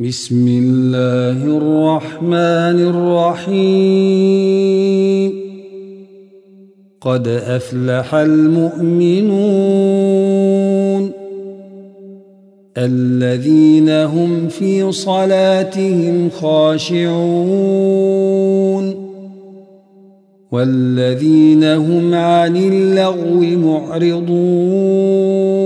بسم الله الرحمن الرحيم. قد أفلح المؤمنون الذين هم في صلاتهم خاشعون والذين هم عن اللغو معرضون.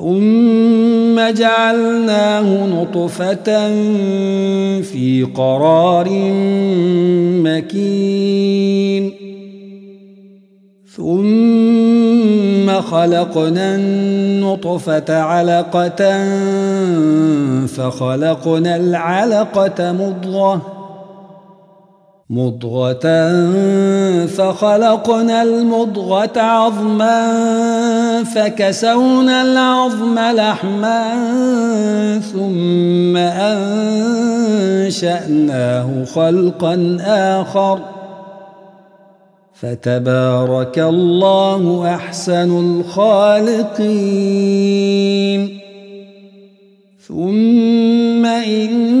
ثم جعلناه نطفة في قرار مكين. ثم خلقنا النطفة علقة فخلقنا العلقة مضغة. مضغة فخلقنا المضغة عظما فكسونا العظم لحما ثم أنشأناه خلقا آخر فتبارك الله أحسن الخالقين. ثم إنكم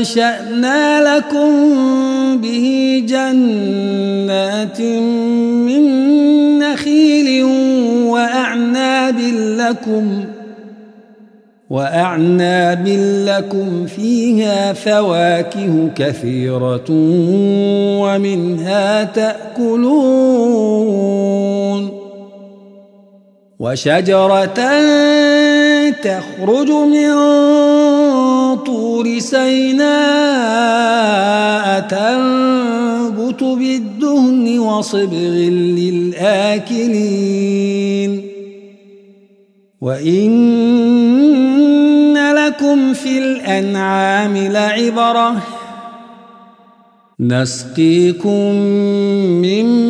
فأنشأنا لكم به جنات من نخيل وأعناب لكم وأعناب لكم فيها فواكه كثيرة ومنها تأكلون وشجرة تخرج من طور سيناء تنبت بالدهن وصبغ للآكلين. وإن لكم في الأنعام لعبرة. نسقيكم مما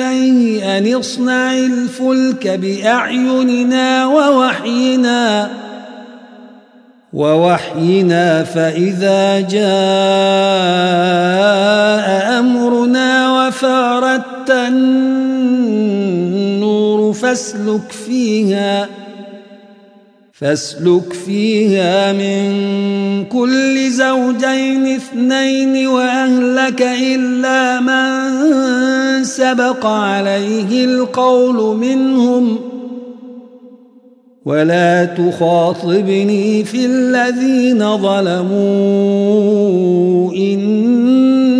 إليه أن اصنع الفلك بأعيننا ووحينا ووحينا فإذا جاء أمرنا وفاردت النور فاسلك فيها. فاسلك فيها من كل زوجين اثنين وأهلك إلا من سبق عليه القول منهم. ولا تخاطبني في الذين ظلموا. إنهم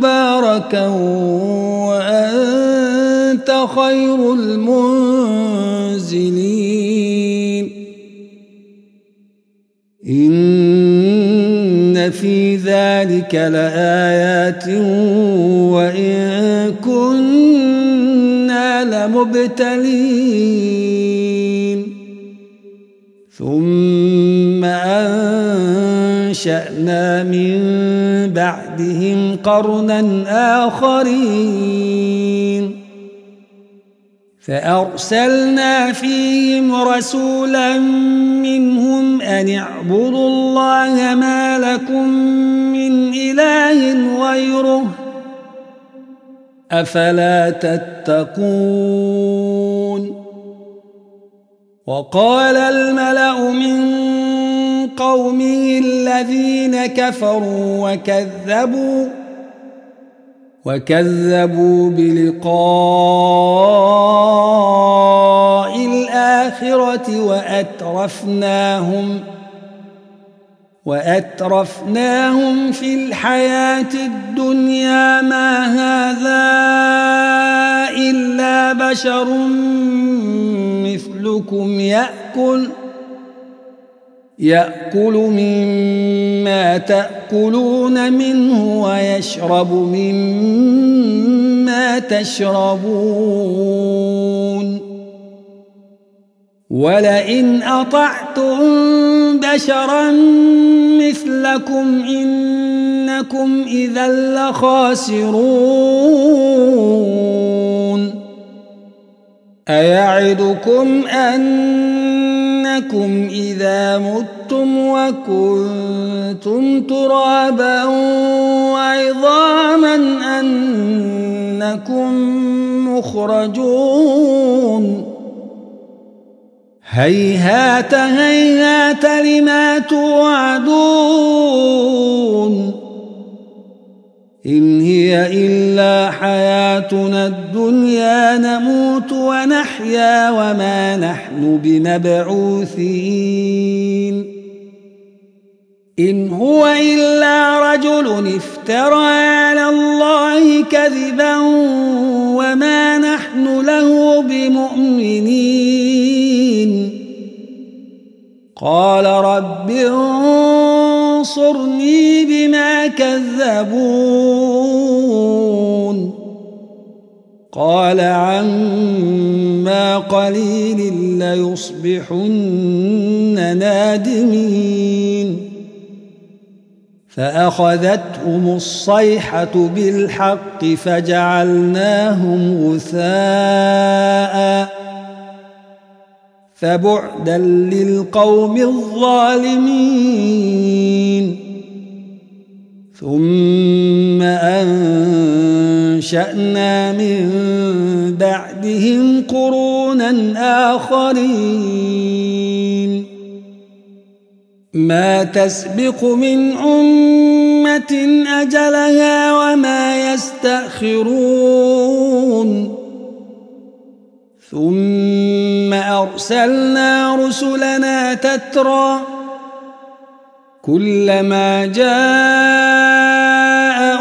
مباركا وأنت خير المنزلين. إن في ذلك لآيات وإن كنا لمبتلين. ثم أنشأنا من بعدهم قرنا آخرين. فأرسلنا فيهم رسولا منهم أن اعبدوا الله ما لكم من إله غيره. أفلا تتقون؟ وقال الملأ من قومه الذين كفروا وكذبوا وكذبوا بلقاء الآخرة وأترفناهم وأترفناهم في الحياة الدنيا ما هذا إلا بشر مثلكم يأكل يأكل مما تأكلون منه ويشرب مما تشربون. ولئن أطعتم بشرا مثلكم إنكم إذا لخاسرون. أيعدكم أن إنكم إذا متم وكنتم ترابا وعظاما أنكم مخرجون. هيهات هيهات لما توعدون. إن هي إلا حياتنا الدنيا نموت ونحيا وما نحن بمبعوثين. إن هو إلا رجل افترى على الله كذبا وما نحن له بمؤمنين. قال رب انصرني بما كذبون. قال عما قليل ليصبحن نادمين. فأخذتهم الصيحة بالحق فجعلناهم غثاءً. فبعدا للقوم الظالمين. ثم أنشأنا من بعدهم قرونا آخرين. ما تسبق من أمة أجلها وما يستأخرون. ثم أرسلنا رسلنا تترى كلما جاء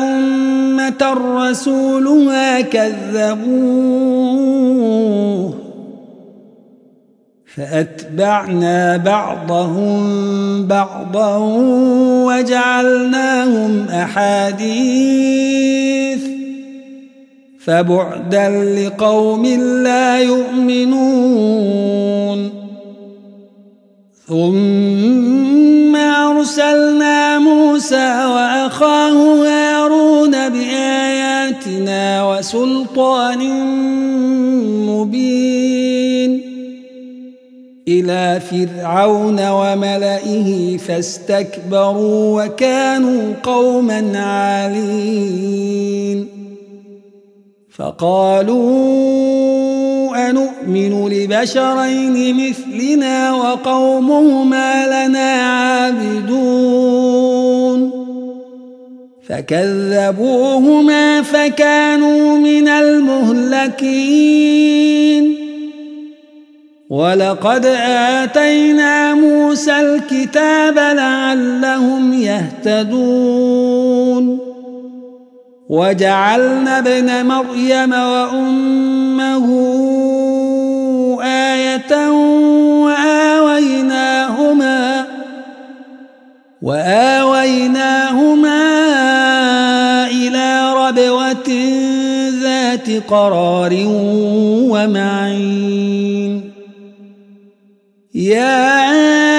أمة رسولها كذبوه فأتبعنا بعضهم بعضا وجعلناهم أحاديث فبعدا لقوم لا يؤمنون. ثم أرسلنا موسى وأخاه هارون بآياتنا وسلطان مبين. إلى فرعون وملئه فاستكبروا وكانوا قوما عالين. فقالوا أنؤمن لبشرين مثلنا وقومهما لنا عابدون فكذبوهما فكانوا من المهلكين ولقد آتينا موسى الكتاب لعلهم يهتدون وجعلنا ابن مريم وأمه آية وآويناهما وآويناهما إلى ربوة ذات قرار ومعين. يا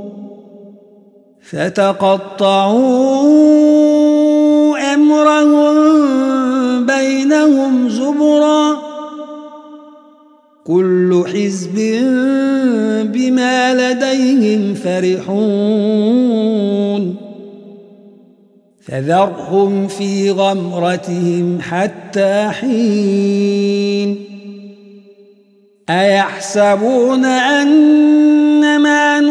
فتقطعوا أمرهم بينهم زبرا كل حزب بما لديهم فرحون فذرهم في غمرتهم حتى حين أيحسبون أن ما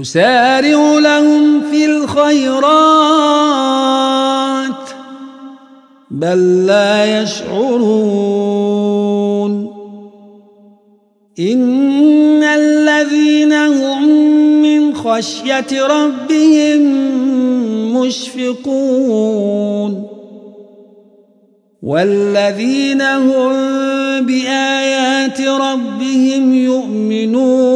نسارع لهم في الخيرات بل لا يشعرون. إن الذين هم من خشية ربهم مشفقون. والذين هم بآيات ربهم يؤمنون.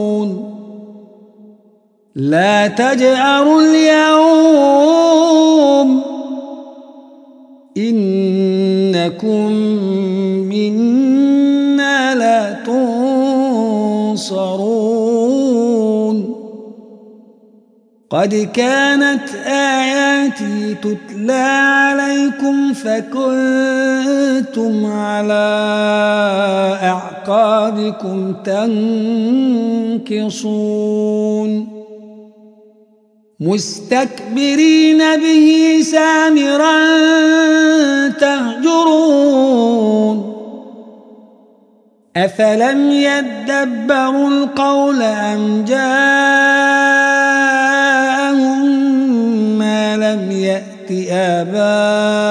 لا تجأروا اليوم إنكم منا لا تنصرون. قد كانت آياتي تتلى عليكم فكنتم على أعقابكم تنكصون. مستكبرين به سامرا تهجرون. أفلم يدبروا القول أم جاءهم ما لم يأت آباءهم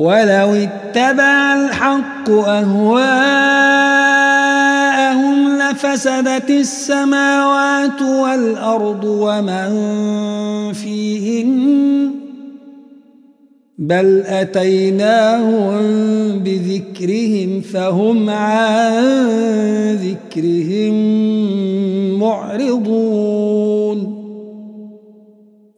ولو اتبع الحق أهواءهم لفسدت السماوات والأرض ومن فيهن بل أتيناهم بذكرهم فهم عن ذكرهم معرضون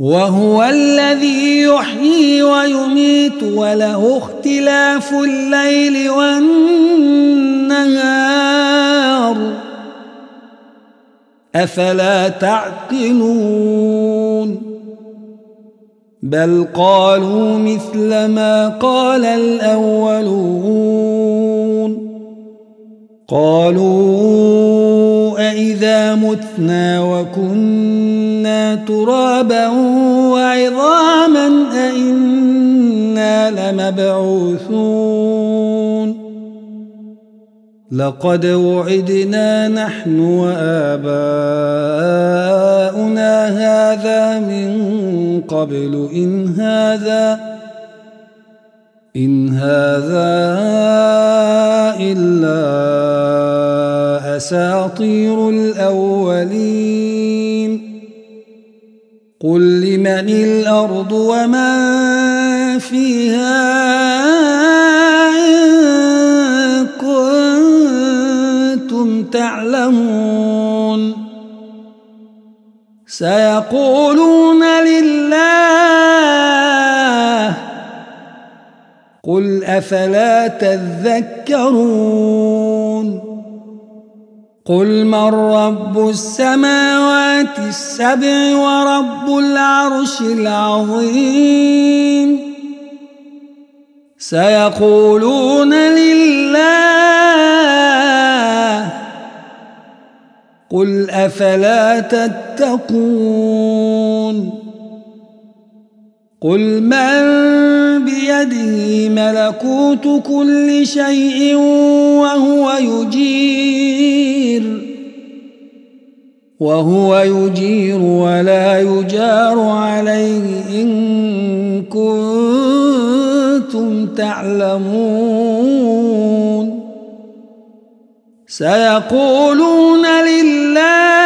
وهو الذي يحيي ويميت وله اختلاف الليل والنهار. أفلا تعقلون؟ بل قالوا مثل ما قال الأولون. قالوا أئذا متنا وكنا ترابا وعظاما أئنا لمبعوثون لقد وعدنا نحن وآباؤنا هذا من قبل إن هذا إن هذا إلا أساطير الأولين. قل لمن الأرض ومن فيها إن كنتم تعلمون. سيقولون أفلا تذكرون؟ قل من رب السماوات السبع ورب العرش العظيم. سيقولون لله. قل أفلا تتقون؟ قل من بيده ملكوت كل شيء وهو يجير وهو يجير ولا يجار عليه إن كنتم تعلمون سيقولون لله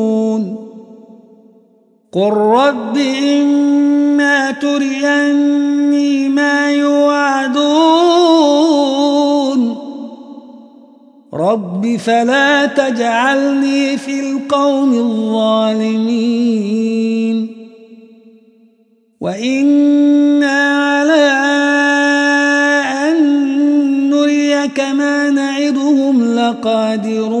قل رب إما تريني ما يوعدون رب فلا تجعلني في القوم الظالمين وإنا على أن نريك ما نعدهم لقادرون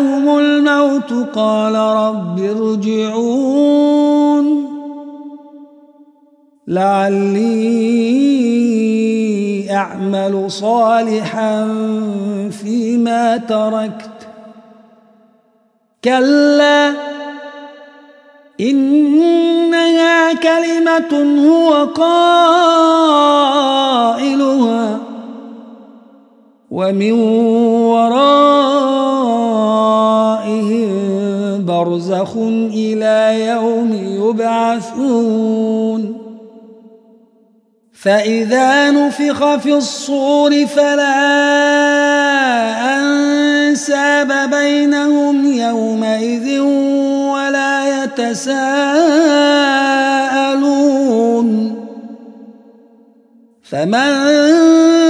جاء أحدهم الموت قال رب ارجعون. لعلي أعمل صالحا فيما تركت. كلا إنها كلمة هو قائلها. ومن ورائهم برزخ إلى يوم يبعثون. فإذا نفخ في الصور فلا أنساب بينهم يومئذ ولا يتساءلون. فمن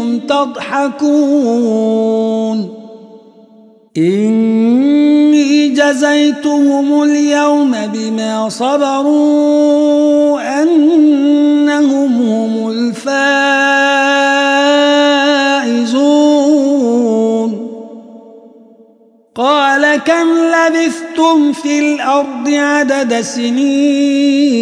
تضحكون. إني جزيتهم اليوم بما صبروا أنهم هم الفائزون. قال كم لبثتم في الأرض عدد سنين؟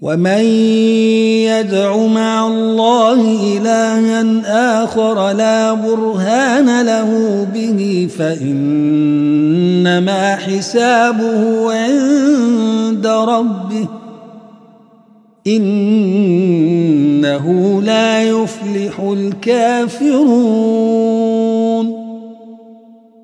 ومن يدع مع الله إلها آخر لا برهان له به فإنما حسابه عند ربه إنه لا يفلح الكافرون